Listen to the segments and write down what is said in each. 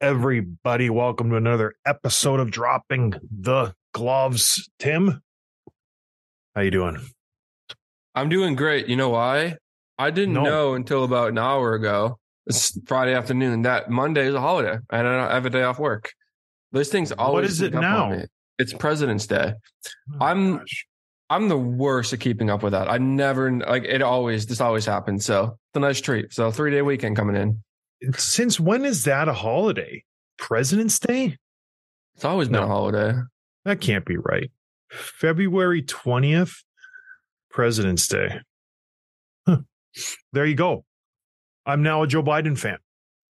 Everybody. Welcome to another episode of Dropping the Gloves. Tim, how you doing? I'm doing great. You know why? I didn't No. know until about an hour ago, it's Friday afternoon, that Monday is a holiday and I don't have a day off work. Those things always is it sneak up on now? It's President's Day. Oh, I'm- gosh. I'm the worst at keeping up with that. I never like it. Always this always happens. So it's a nice treat. So three day weekend coming in. Since when is that a holiday? President's Day? It's always been No. a holiday. That can't be right. February 20th, President's Day. Huh. There you go. I'm now a Joe Biden fan.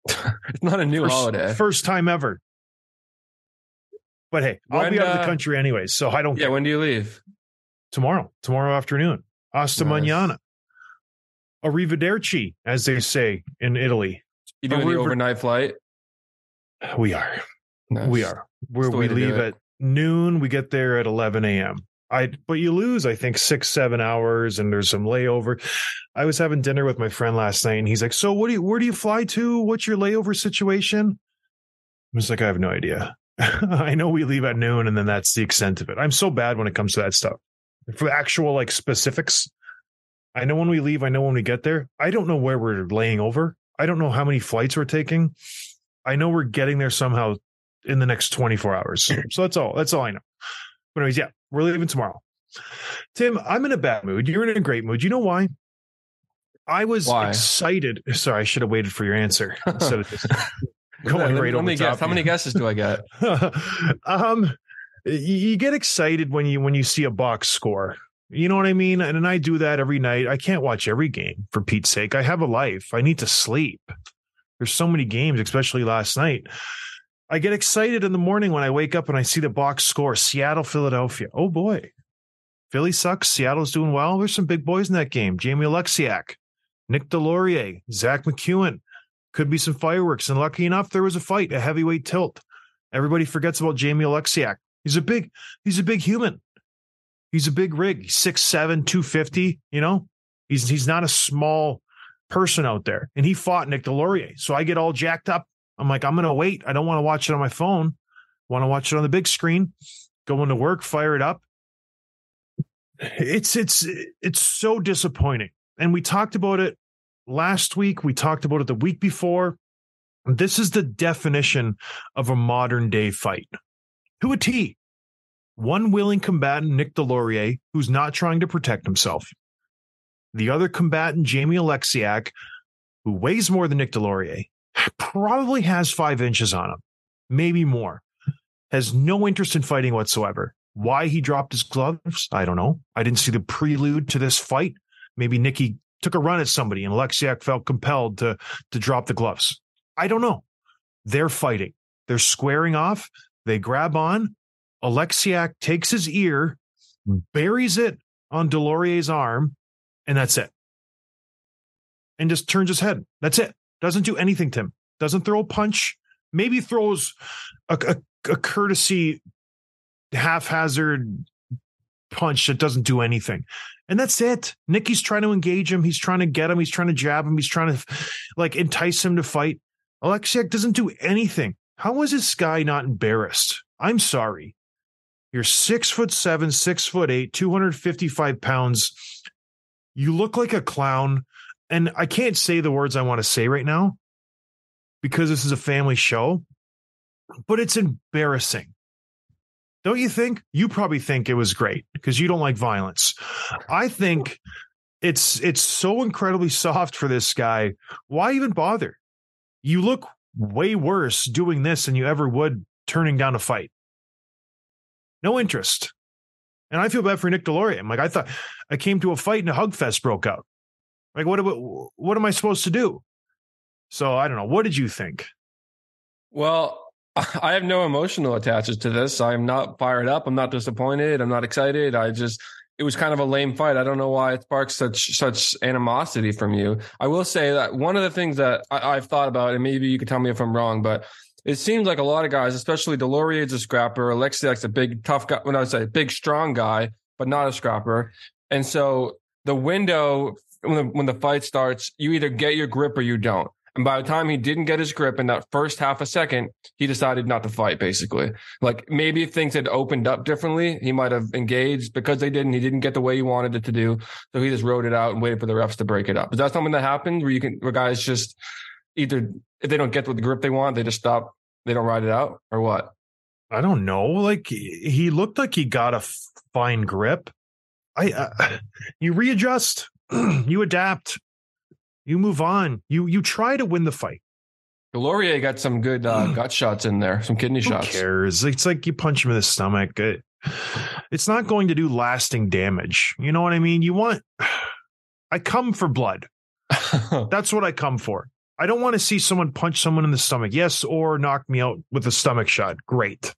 It's not a new First, holiday. first time ever. But hey, I'll When, be out of the uh, country anyway, so I don't yeah. care. When do you leave? tomorrow, tomorrow afternoon. Hasta Nice. mañana. Arrivederci, as they say in Italy. You doing we're- the overnight flight? We are. Nice. We are. We're, That's the way we leave at noon. We get there at 11 a.m. I, but you lose, I think, six, seven hours, and there's some layover. I was having dinner with my friend last night, and he's like, "So, what do you? Where do you fly to? What's your layover situation?" I was like, "I have no idea. I know we leave at noon, and then that's the extent of it. I'm so bad when it comes to that stuff. For actual like specifics, I know when we leave. I know when we get there. I don't know where we're laying over. I don't know how many flights we're taking. I know we're getting there somehow in the next 24 hours. So that's all. That's all I know. But anyways, yeah, we're leaving tomorrow. Tim, I'm in a bad mood. You're in a great mood. You know why? I was Why? excited. Sorry, I should have waited for your answer instead of just going right over guess. How many guesses do I get? um, you get excited when you when you see a box score. You know what I mean? And, and I do that every night. I can't watch every game for Pete's sake. I have a life. I need to sleep. There's so many games, especially last night. I get excited in the morning when I wake up and I see the box score: Seattle, Philadelphia. Oh boy, Philly sucks. Seattle's doing well. There's some big boys in that game. Jamie Oleksiak, Nick Deslauriers, Zack MacEwen. Could be some fireworks. And lucky enough, there was a fight, a heavyweight tilt. Everybody forgets about Jamie Oleksiak. He's a big, he's a big human. He's a big rig. He's 6'7, 250, you know? He's he's not a small person out there. And he fought Nick Deslauriers. So I get all jacked up. I'm like, I'm gonna wait. I don't want to watch it on my phone. Want to watch it on the big screen. Going to work, fire it up. It's it's it's so disappointing. And we talked about it last week. We talked about it the week before. This is the definition of a modern day fight. To a T. One willing combatant, Nick Deslauriers, who's not trying to protect himself. The other combatant, Jamie Oleksiak, who weighs more than Nick Deslauriers, probably has five inches on him, maybe more, has no interest in fighting whatsoever. Why he dropped his gloves, I don't know. I didn't see the prelude to this fight. Maybe Nicky took a run at somebody and Oleksiak felt compelled to, to drop the gloves. I don't know. They're fighting. They're squaring off. They grab on. Oleksiak takes his ear, buries it on Deslauriers's arm, and that's it. And just turns his head. That's it. Doesn't do anything, to him. Doesn't throw a punch. Maybe throws a, a, a courtesy haphazard punch that doesn't do anything. And that's it. Nicky's trying to engage him. He's trying to get him. He's trying to jab him. He's trying to like entice him to fight. Oleksiak doesn't do anything. How is this guy not embarrassed? I'm sorry. You're six foot seven, six foot eight, 255 pounds. You look like a clown. And I can't say the words I want to say right now because this is a family show, but it's embarrassing. Don't you think? You probably think it was great because you don't like violence. I think it's it's so incredibly soft for this guy. Why even bother? You look way worse doing this than you ever would turning down a fight. No interest. And I feel bad for Nick Deslauriers. I'm like, I thought I came to a fight and a hug fest broke out. Like, what, what, what am I supposed to do? So I don't know. What did you think? Well, I have no emotional attachments to this. I'm not fired up. I'm not disappointed. I'm not excited. I just it was kind of a lame fight. I don't know why it sparks such such animosity from you. I will say that one of the things that I, I've thought about, and maybe you can tell me if I'm wrong, but it seems like a lot of guys, especially Deslauriers's a scrapper, Oleksiak's a big tough guy. When I say big strong guy, but not a scrapper, and so the window when the, when the fight starts, you either get your grip or you don't. And by the time he didn't get his grip in that first half a second, he decided not to fight, basically. Like maybe if things had opened up differently, he might have engaged because they didn't. He didn't get the way he wanted it to do. So he just wrote it out and waited for the refs to break it up. Is that something that happened where you can, where guys just either, if they don't get the grip they want, they just stop, they don't ride it out or what? I don't know. Like he looked like he got a fine grip. I, uh, you readjust, you adapt you move on. You you try to win the fight. Deslauriers got some good uh, gut shots in there, some kidney Who shots. cares? It's like you punch him in the stomach. It, it's not going to do lasting damage. You know what I mean? You want. I come for blood. That's what I come for. I don't want to see someone punch someone in the stomach. Yes, or knock me out with a stomach shot. Great.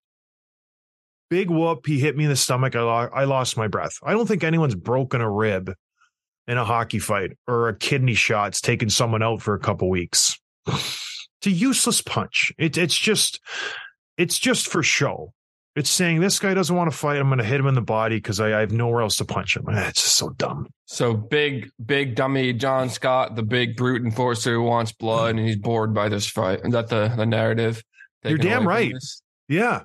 Big whoop. He hit me in the stomach. I, lo- I lost my breath. I don't think anyone's broken a rib in a hockey fight or a kidney shot's taken someone out for a couple weeks. It's a useless punch. It, it's just, it's just for show. It's saying this guy doesn't want to fight. I'm going to hit him in the body because I, I have nowhere else to punch him. It's just so dumb. so big, big dummy John Scott, the big brute enforcer who wants blood and he's bored by this fight. Is that the, the narrative? You're damn right. Yeah.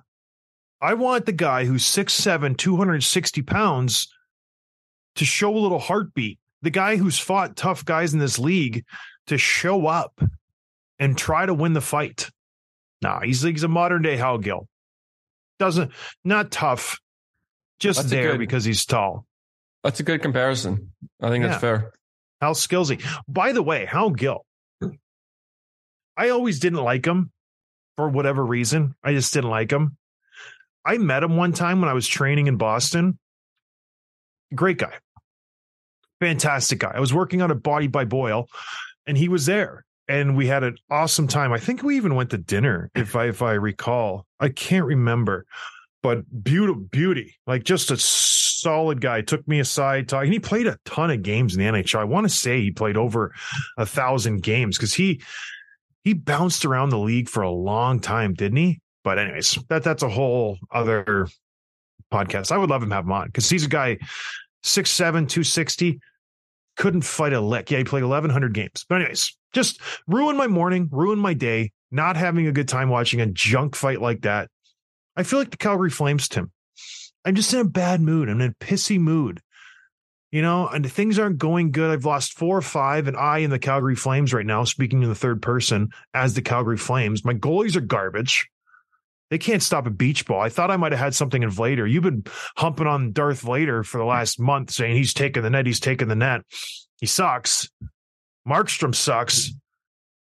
I want the guy who's 6'7, 260 pounds to show a little heartbeat. The guy who's fought tough guys in this league to show up and try to win the fight. Nah, he's, he's a modern day Hal Gill. Doesn't, not tough, just That's there good- because he's tall. That's a good comparison. I think Yeah. that's fair. Hal Skillsy. By the way, Hal Gill. I always didn't like him for whatever reason. I just didn't like him. I met him one time when I was training in Boston. Great guy. Fantastic guy. I was working on a body by Boyle and he was there and we had an awesome time. I think we even went to dinner if I if I recall. I can't remember. But beauty beauty. Like just a solid guy took me aside talking. He played a ton of games in the NHL. I want to say he played over a thousand games because he he bounced around the league for a long time, didn't he? But anyways, that that's a whole other podcast. I would love him to have him on because he's a guy 6'7, 260, couldn't fight a lick. Yeah, he played 1,100 games. But anyways, just ruin my morning, ruin my day, not having a good time watching a junk fight like that. I feel like the Calgary Flames, Tim. I'm just in a bad mood. I'm in a pissy mood. You know, and things aren't going good. I've lost four or five, and I in the Calgary Flames right now, speaking in the third person as the Calgary Flames. My goalies are garbage. They can't stop a beach ball. I thought I might have had something in Vladar. You've been humping on Darth Vladar for the last month, saying he's taking the net, he's taking the net. He sucks. Markstrom sucks.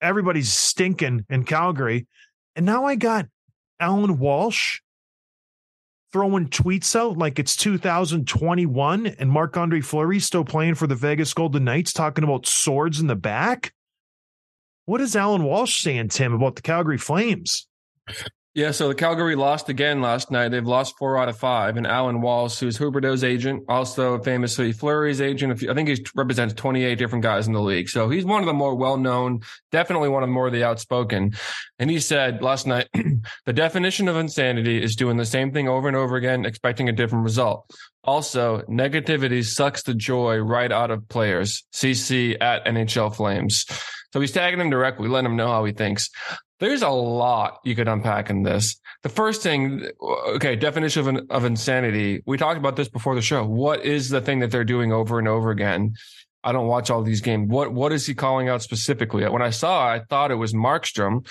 Everybody's stinking in Calgary. And now I got Alan Walsh throwing tweets out like it's 2021 and Marc Andre Fleury still playing for the Vegas Golden Knights, talking about swords in the back. What is Alan Walsh saying, Tim, about the Calgary Flames? Yeah, so the Calgary lost again last night. They've lost four out of five. And Alan Walsh, who's Huberdeau's agent, also famously Fleury's agent. I think he represents 28 different guys in the league. So he's one of the more well known, definitely one of the more of the outspoken. And he said last night, the definition of insanity is doing the same thing over and over again, expecting a different result. Also, negativity sucks the joy right out of players. CC at NHL Flames. So he's tagging him directly, letting him know how he thinks. There's a lot you could unpack in this. The first thing, okay, definition of, of insanity. We talked about this before the show. What is the thing that they're doing over and over again? I don't watch all these games. What what is he calling out specifically? When I saw, I thought it was Markstrom,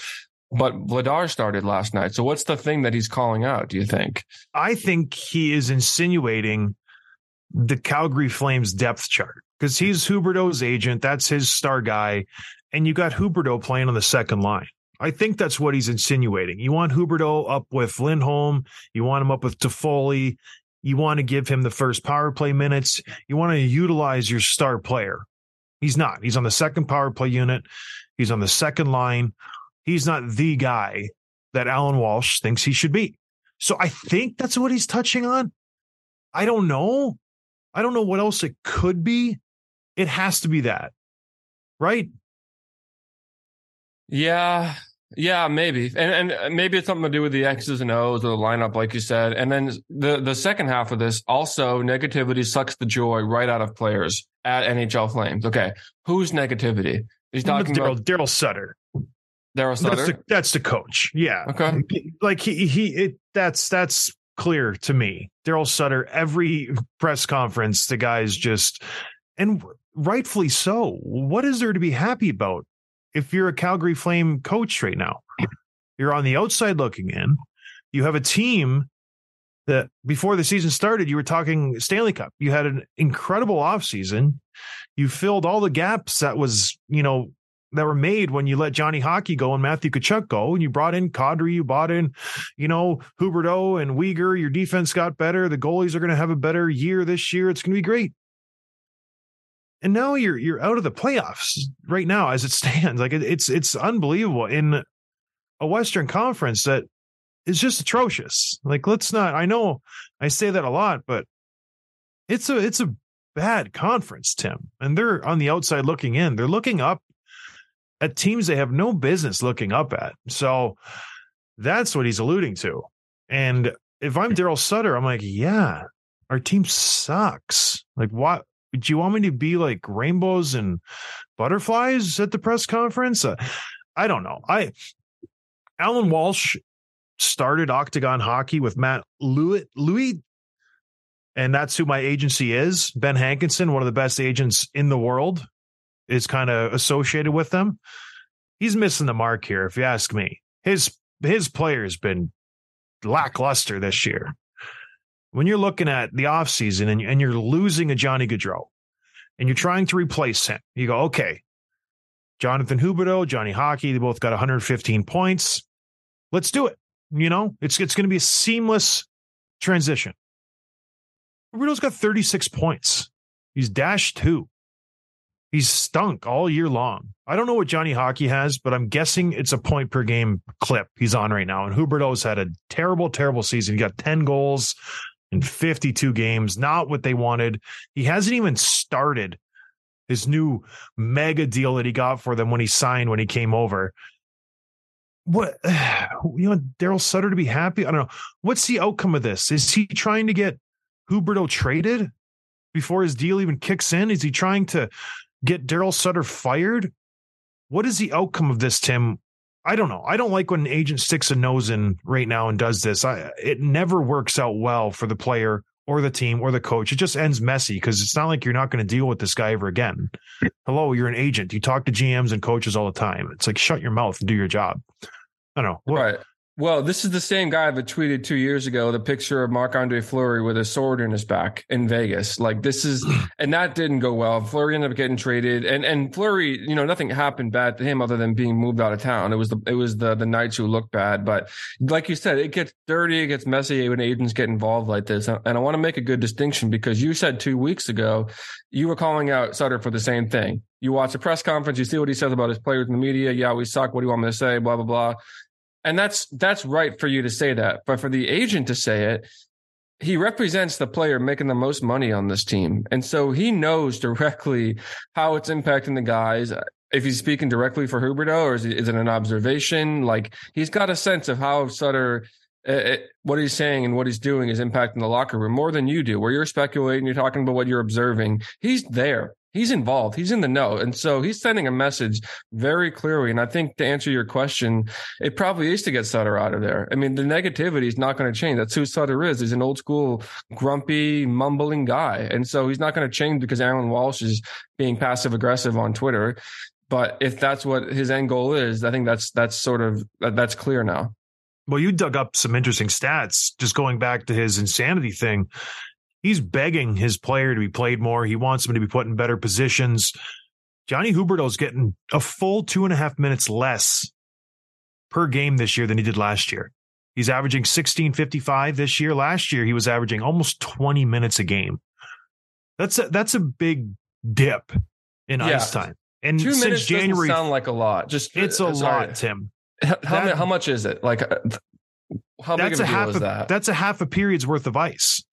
but Vladar started last night. So what's the thing that he's calling out? Do you think? I think he is insinuating the Calgary Flames depth chart because he's Huberdeau's agent. That's his star guy. And you got Huberdeau playing on the second line. I think that's what he's insinuating. You want Huberdeau up with Lindholm. You want him up with Toffoli. You want to give him the first power play minutes. You want to utilize your star player. He's not. He's on the second power play unit. He's on the second line. He's not the guy that Alan Walsh thinks he should be. So I think that's what he's touching on. I don't know. I don't know what else it could be. It has to be that, right? Yeah, yeah, maybe, and and uh, maybe it's something to do with the X's and O's or the lineup, like you said. And then the the second half of this also negativity sucks the joy right out of players at NHL Flames. Okay, who's negativity? He's talking Daryl about Daryl Sutter. Daryl That's Sutter. the, that's the coach. Yeah. Okay. Like he he it that's that's clear to me. Daryl Sutter, every press conference, the guy's just and rightfully so. What is there to be happy about if you're a Calgary Flame coach right now? You're on the outside looking in. You have a team that before the season started, you were talking Stanley Cup. You had an incredible offseason. You filled all the gaps that was, you know, that were made when you let Johnny Hockey go and Matthew Tkachuk go, and you brought in Kadri, you bought in, you know, Huberdeau and Weegar. Your defense got better. The goalies are going to have a better year this year. It's going to be great. And now you're you're out of the playoffs right now as it stands. Like it, it's it's unbelievable in a Western Conference that is just atrocious. Like let's not. I know I say that a lot, but it's a it's a bad conference, Tim. And they're on the outside looking in. They're looking up at teams they have no business looking up at. So that's what he's alluding to. And if I'm hmm. Daryl Sutter, I'm like, yeah, our team sucks. Like, what? Do you want me to be like rainbows and butterflies at the press conference? Uh, I don't know. I Alan Walsh started Octagon Hockey with Matt Louis, Louis, and that's who my agency is. Ben Hankinson, one of the best agents in the world, is kind of associated with them. He's missing the mark here, if you ask me. His his player's been lackluster this year. When you're looking at the offseason and, and you're losing a Johnny Gaudreau and you're trying to replace him, you go, okay, Jonathan Huberdeau, Johnny Hockey, they both got 115 points. Let's do it. You know, it's it's going to be a seamless transition. Huberdeau's got 36 points. He's dashed two. He's stunk all year long. I don't know what Johnny Hockey has, but I'm guessing it's a point per game clip he's on right now. And Huberdeau's had a terrible, terrible season. He got 10 goals in 52 games, not what they wanted. He hasn't even started his new mega deal that he got for them when he signed when he came over. What you want Daryl Sutter to be happy? I don't know. What's the outcome of this? Is he trying to get Huberdeau traded before his deal even kicks in? Is he trying to get Daryl Sutter fired? What is the outcome of this, Tim? I don't know. I don't like when an agent sticks a nose in right now and does this. I it never works out well for the player or the team or the coach. It just ends messy because it's not like you're not going to deal with this guy ever again. Hello, you're an agent. You talk to GMs and coaches all the time. It's like shut your mouth and do your job. I don't know. What- Right. Well, this is the same guy that tweeted two years ago the picture of Marc Andre Fleury with a sword in his back in Vegas. Like this is, and that didn't go well. Fleury ended up getting traded, and and Fleury, you know, nothing happened bad to him other than being moved out of town. It was the it was the the Knights who looked bad, but like you said, it gets dirty, it gets messy when agents get involved like this. And I want to make a good distinction because you said two weeks ago you were calling out Sutter for the same thing. You watch a press conference, you see what he says about his players in the media. Yeah, we suck. What do you want me to say? Blah blah blah And that's that's right for you to say that. But for the agent to say it, he represents the player making the most money on this team. And so he knows directly how it's impacting the guys. If he's speaking directly for Huberdeau or is it, an observation? Like he's got a sense of how Sutter, uh, uh, what he's saying and what he's doing is impacting the locker room more than you do, where you're speculating, you're talking about what you're observing. He's there. He's involved. He's in the know. And so he's sending a message very clearly. And I think to answer your question, it probably is to get Sutter out of there. I mean, the negativity is not going to change. That's who Sutter is. He's an old school, grumpy, mumbling guy. And so he's not going to change because Aaron Walsh is being passive aggressive on Twitter. But if that's what his end goal is, I think that's that's sort of that's clear now. Well, you dug up some interesting stats just going back to his insanity thing. He's begging his player to be played more. He wants him to be put in better positions. Johnny Huberdeau's getting a full two and a half minutes less per game this year than he did last year. He's averaging 1655 this year. Last year, he was averaging almost 20 minutes a game. That's a, that's a big dip in Yeah. ice time. And Two since minutes January, doesn't sound like a lot. Just it's a uh, sorry. lot, Tim. How, That- how much is it? Like, uh, how big of a a deal half is a, that? that's a half a period's worth of ice.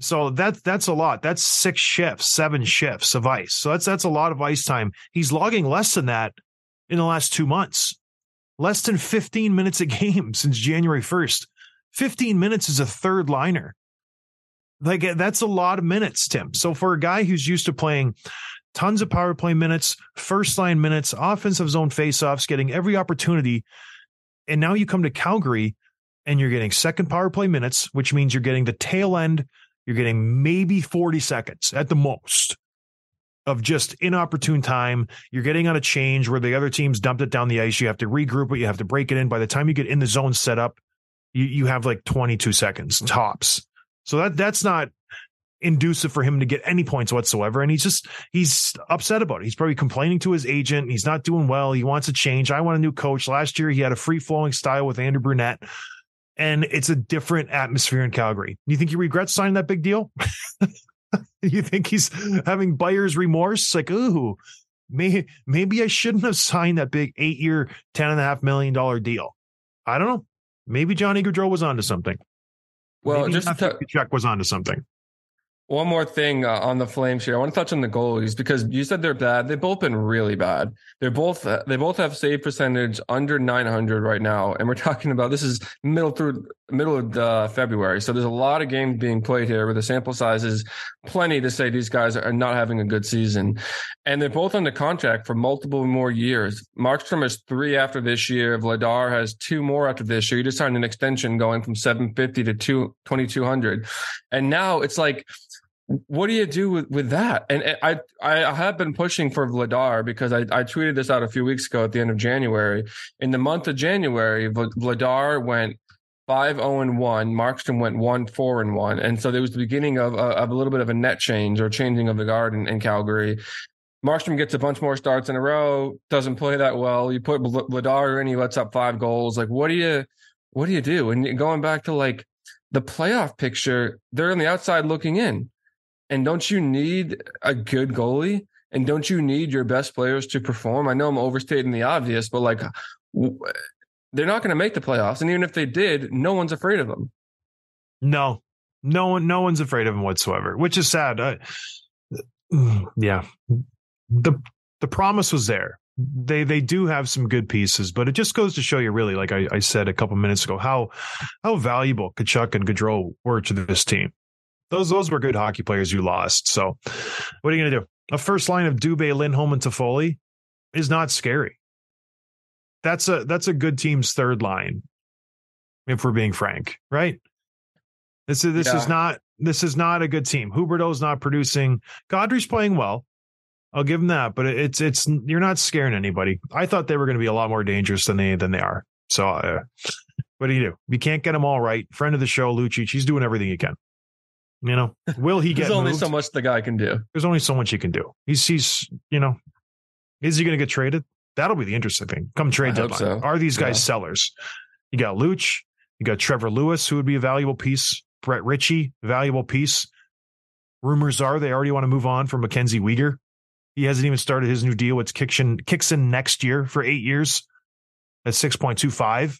So that's that's a lot. That's six shifts, seven shifts of ice. So that's that's a lot of ice time. He's logging less than that in the last two months. Less than 15 minutes a game since January 1st. 15 minutes is a third liner. Like uh, that's a lot of minutes, Tim. So for a guy who's used to playing tons of power play minutes, first line minutes, offensive zone faceoffs, getting every opportunity, and now you come to Calgary and you're getting second power play minutes, which means you're getting the tail end. You're getting maybe 40 seconds at the most of just inopportune time. You're getting on a change where the other team's dumped it down the ice. You have to regroup it. You have to break it in. By the time you get in the zone set up, you, you have like 22 seconds tops. So that that's not inducive for him to get any points whatsoever. And he's just he's upset about it. He's probably complaining to his agent. He's not doing well. He wants a change. I want a new coach. Last year he had a free flowing style with Andrew Brunette. And it's a different atmosphere in Calgary. You think he regrets signing that big deal? you think he's having buyer's remorse? Like, ooh, may, maybe I shouldn't have signed that big eight year, ten and a half million dollar deal. I don't know. Maybe Johnny Gaudreau was onto something. well, maybe just to, Tkachuk was onto something. One more thing uh, on the Flames here. I want to touch on the goalies because you said they're bad. They've both been really bad. They're both uh, they both have save percentage under 900 right now, and we're talking about this is middle through middle of uh, February. So there's a lot of games being played here where the sample size is plenty to say these guys are not having a good season, and they're both under contract for multiple more years. Markstrom has three after this year. Vladar has two more after this year. He just signed an extension going from 750 to two, 2200, and now it's like what do you do with, with that? And I I have been pushing for Vladar because I, I tweeted this out a few weeks ago at the end of January. In the month of January, Vladar went five zero and one. Markstrom went one four and one, and so there was the beginning of a, of a little bit of a net change or changing of the guard in, in Calgary. Markstrom gets a bunch more starts in a row, doesn't play that well. You put Vladar in, he lets up five goals. Like, what do you what do you do? And going back to like the playoff picture, they're on the outside looking in. And don't you need a good goalie? And don't you need your best players to perform? I know I'm overstating the obvious, but like they're not going to make the playoffs. And even if they did, no one's afraid of them. No, no one, no one's afraid of him whatsoever, which is sad. Yeah, the the promise was there. They they do have some good pieces, but it just goes to show you, really, like I, I said a couple minutes ago, how how valuable Tkachuk and Gaudreau were to this team. Those those were good hockey players you lost. So, what are you gonna do? A first line of Dubé, Lindholm, and Toffoli is not scary. That's a that's a good team's third line, if we're being frank, right? This is this Yeah. is not this is not a good team. Huberdeau's not producing. Kadri's playing well. I'll give him that, but it's it's you're not scaring anybody. I thought they were going to be a lot more dangerous than they than they are. So, uh, what do you do? You can't get them all right. Friend of the show, Lucic, he's doing everything he can. You know, will he get There's only moved? so much the guy can do. There's only so much he can do. He's he's you know, is he going to get traded? That'll be the interesting thing. Come trade I deadline, so. are these guys Yeah. sellers? You got Luch, you got Trevor Lewis, who would be a valuable piece. Brett Ritchie, valuable piece. Rumors are they already want to move on from Mackenzie Weegar. He hasn't even started his new deal. It's Kixon, Kixon next year for eight years. at 6.25.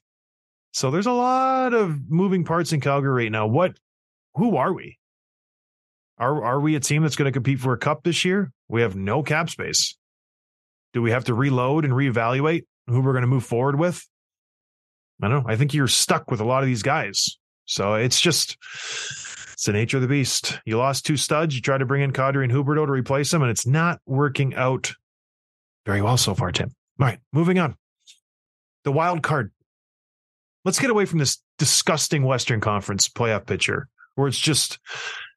So there's a lot of moving parts in Calgary right now. What who are we? Are are we a team that's going to compete for a cup this year? We have no cap space. Do we have to reload and reevaluate who we're going to move forward with? I don't know. I think you're stuck with a lot of these guys. So it's just it's the nature of the beast. You lost two studs. You try to bring in Kadri and Huberdeau to replace them, and it's not working out very well so far, Tim. All right, moving on. The wild card. Let's get away from this disgusting Western Conference playoff picture where it's just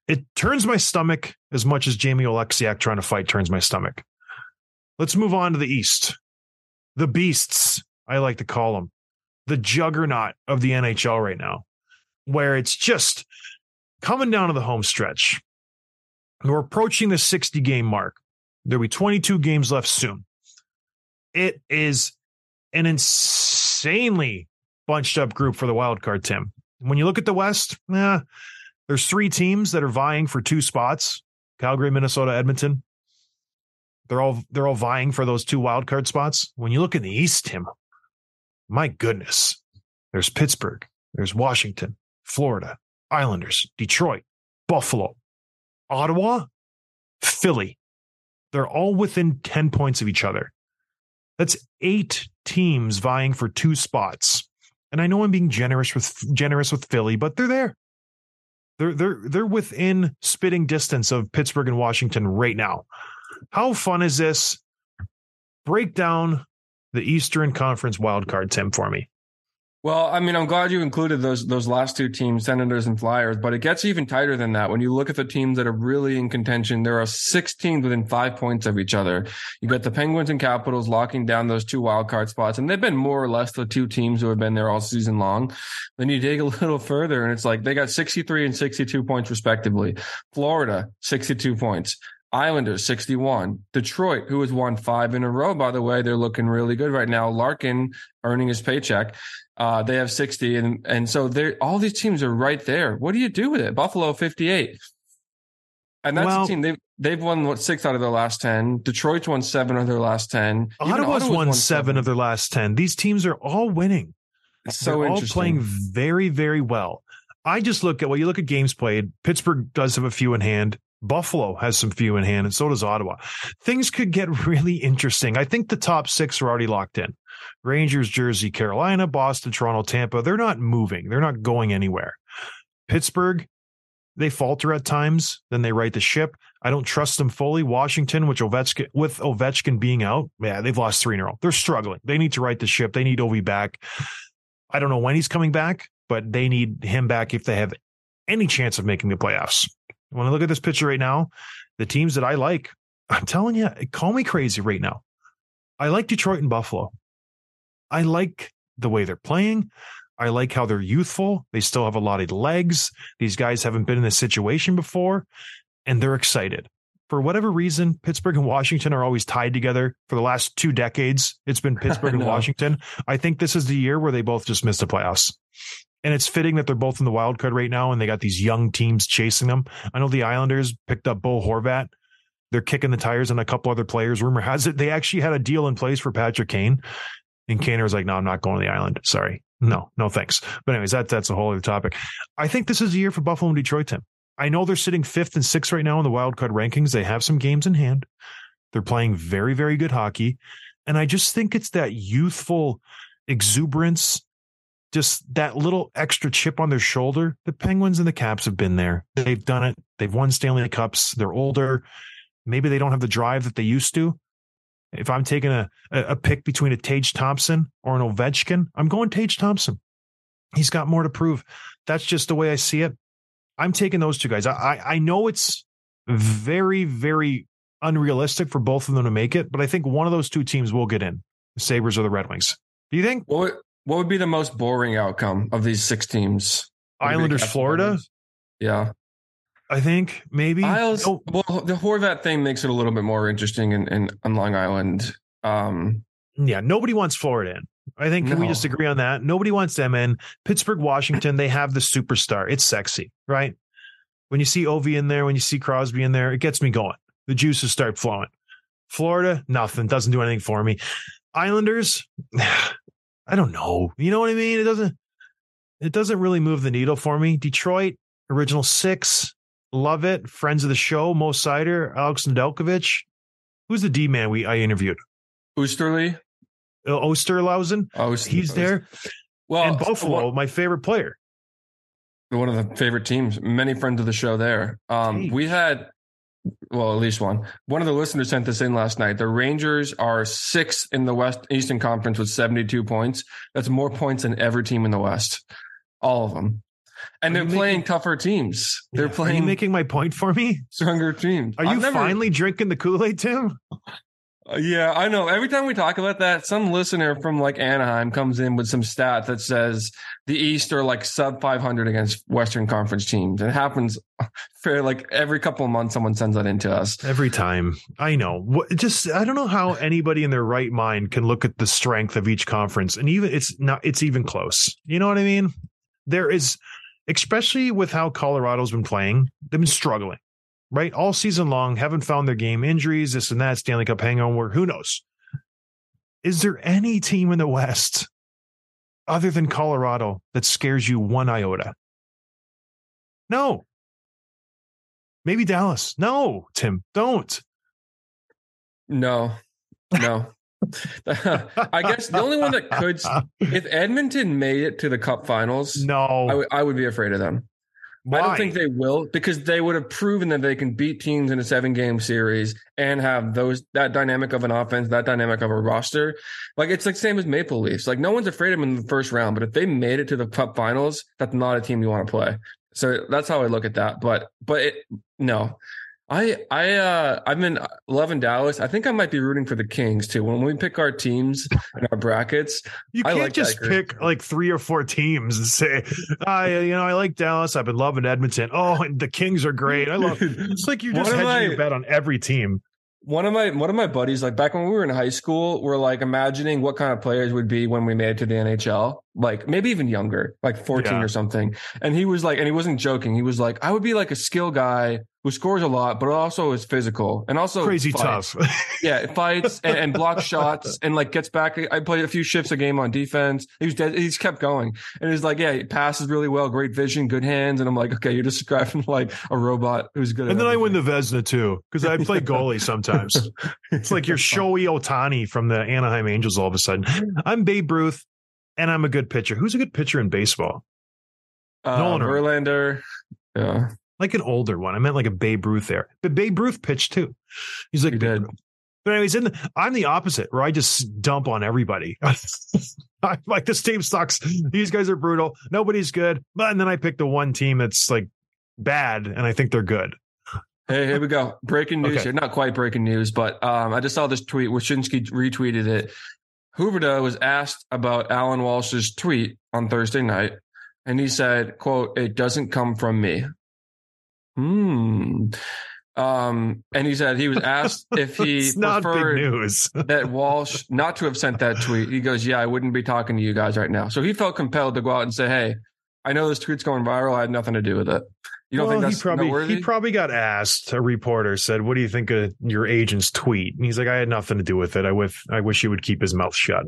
it turns my stomach as much as Jamie Oleksiak trying to fight turns my stomach. Let's move on to the East. The beasts, I like to call them, the juggernaut of the NHL right now, where it's just coming down to the home stretch. We're approaching the 60 game mark. There'll be 22 games left soon. It is an insanely bunched up group for the wild card, Tim. When you look at the West, eh, there's three teams that are vying for two spots: Calgary, Minnesota, Edmonton. They're all they're all vying for those two wild card spots. When you look in the East, Tim, my goodness, there's Pittsburgh, there's Washington, Florida, Islanders, Detroit, Buffalo, Ottawa, Philly. They're all within 10 points of each other. That's eight teams vying for two spots. And I know I'm being generous with generous with Philly, but they're there. They're they're they're within spitting distance of Pittsburgh and Washington right now. How fun is this? Break down the Eastern Conference wildcard, Tim, for me. Well, I mean, I'm glad you included those those last two teams, Senators and Flyers, but it gets even tighter than that. When you look at the teams that are really in contention, there are six teams within five points of each other. You got the Penguins and Capitals locking down those two wild card spots, and they've been more or less the two teams who have been there all season long. Then you dig a little further, and it's like they got 63 and 62 points respectively. Florida, 62 points. Islanders 61. Detroit, who has won five in a row, by the way, they're looking really good right now. Larkin earning his paycheck. Uh, they have 60. And, and so they're, all these teams are right there. What do you do with it? Buffalo 58. And that's Well- a team they've, they've won what six out of their last 10. Detroit's won seven of their last 10. Even Ottawa's Ottawa's won seven of their last 10. These teams are all winning. It's so They're all playing very, very well. I just look at well, you look at games played. Pittsburgh does have a few in hand. Buffalo has some few in hand, and so does Ottawa. Things could get really interesting. I think the top six are already locked in. Rangers, Jersey, Carolina, Boston, Toronto, Tampa. They're not moving. They're not going anywhere. Pittsburgh, they falter at times. Then they right the ship. I don't trust them fully. Washington, which Ovechkin with Ovechkin being out, yeah, they've lost three in a row. They're struggling. They need to right the ship. They need Ovi back. I don't know when he's coming back, but they need him back if they have any chance of making the playoffs. When I look at this picture right now, the teams that I like, I'm telling you, call me crazy right now. I like Detroit and Buffalo. I like the way they're playing. I like how they're youthful. They still have a lot of legs. These guys haven't been in this situation before, and they're excited. For whatever reason, Pittsburgh and Washington are always tied together for the last two decades. It's been Pittsburgh and. Washington. I think this is the year where they both just missed the playoffs. And it's fitting that they're both in the wild card right now and they got these young teams chasing them. I know the Islanders picked up Bo Horvat. They're kicking the tires on a couple other players. Rumor has it they actually had a deal in place for Patrick Kane. And Kaner was like, no, I'm not going to the island. Sorry. No, no thanks. But anyways, that that's a whole other topic. I think this is the year for Buffalo and Detroit, Tim. I know they're sitting fifth and sixth right now in the wild card rankings. They have some games in hand. They're playing very, very good hockey. And I just think it's that youthful exuberance, just that little extra chip on their shoulder. The Penguins and the Caps have been there. They've done it. They've won Stanley Cups. They're older. Maybe they don't have the drive that they used to. If I'm taking a, a pick between a Tage Thompson or an Ovechkin, I'm going Tage Thompson. He's got more to prove. That's just the way I see it. I'm taking those two guys. I I, I know it's very very unrealistic for both of them to make it, but I think one of those two teams will get in. The Sabres or the Red Wings. Do you think would, what would be the most boring outcome of these six teams? Islanders, Florida? Yeah. I think maybe. Isles, Oh, well, the Horvat thing makes it a little bit more interesting in, in on Long Island. Um, yeah, nobody wants Florida in. I think can we just agree on that? Nobody wants them in. Pittsburgh, Washington, they have the superstar. It's sexy, right? When you see Ovi in there, when you see Crosby in there, it gets me going. The juices start flowing. Florida, nothing. Doesn't do anything for me. Islanders, I don't know. You know what I mean? It doesn't it doesn't really move the needle for me. Detroit, original six, love it. Friends of the show, Mo Seider, Alex Nedeljkovic. Who's the D man we I interviewed? Oosterly. Uh, Osterlausen. Oh, He's there. Well, and Buffalo, my favorite player. one of the favorite teams. Many friends of the show there. Um, we had, well, at least one. One of the listeners sent this in last night. The Rangers are sixth in the West Eastern Conference with 72 points. That's more points than every team in the West. All of them. And Are they're playing making- tougher teams. They're Yeah. Are playing you making my point for me? stronger teams. Are you never- finally drinking the Kool Aid, Tim? Uh, Yeah, I know. Every time we talk about that, some listener from like Anaheim comes in with some stat that says the East are like sub 500 against Western Conference teams. It happens fair like every couple of months. Someone sends that into us. Every time. I know. Just I don't know how anybody in their right mind can look at the strength of each conference and even it's not it's even close. You know what I mean? There is especially with how Colorado's been playing, they've been struggling. Right? All season long, haven't found their game, injuries, this and that, Stanley Cup hangover, who knows? Is there any team in the West other than Colorado that scares you one iota? No. Maybe Dallas. No, Tim, don't. No, no. I guess the only one that could, if Edmonton made it to the Cup Finals, No. I would- I would be afraid of them. Why? I don't think they will because they would have proven that they can beat teams in a seven game series and have those that dynamic of an offense, that dynamic of a roster. Like it's like same as Maple Leafs. Like no one's afraid of them in the first round, but if they made it to the cup finals, that's not a team you want to play. So that's how I look at that. But but it, no. I I uh I've been loving Dallas. I think I might be rooting for the Kings too. When we pick our teams and our brackets, you I can't like just pick like three or four teams and say, I, you know, I like Dallas. I've been loving Edmonton. Oh, and the Kings are great. I love. It's like you're just hedging my- your bet on every team. one of my one of my buddies, like back when we were in high school, were like imagining what kind of players would be when we made it to the NHL, like maybe even younger, like 14 Yeah. or something. And he was like, and he wasn't joking. He was like, I would be like a skill guy who scores a lot, but also is physical and also Crazy fights. tough. Yeah, fights and, and blocks shots and like gets back. I played a few shifts a game on defense. He was dead. He's kept going and he's like, yeah, he passes really well, great vision, good hands. And I'm like, okay, you're describing like a robot who's good. and then I win the Vezina too because I play goalie sometimes. It's like you're Ohtani from the Anaheim Angels. All of a sudden, I'm Babe Ruth, and I'm a good pitcher. Who's a good pitcher in baseball? uh, Nolan. Verlander. Yeah. Like an older one. I meant like a Babe Ruth there. But Babe Ruth pitched too. He's like He Babe. Ruth. But anyways, in the, I'm the opposite, where I just dump on everybody. I'm like this team sucks. These guys are brutal. Nobody's good. But and then I pick the one team that's like bad, and I think they're good. Hey, here we go. Breaking news Okay. here. Not quite breaking news, but um, I just saw this tweet. Wyszynski retweeted it. Huberdeau was asked about Alan Walsh's tweet on Thursday night, and he said, "quote It doesn't come from me." Hmm. Um, and he said he was asked if he not preferred news. that Walsh not to have sent that tweet. He goes, "Yeah, I wouldn't be talking to you guys right now." So he felt compelled to go out and say, "Hey, I know this tweet's going viral. I had nothing to do with it." You don't well, think that's he probably noteworthy? he probably got asked. A reporter said, "What do you think of your agent's tweet?" And he's like, "I had nothing to do with it. I with I wish he would keep his mouth shut."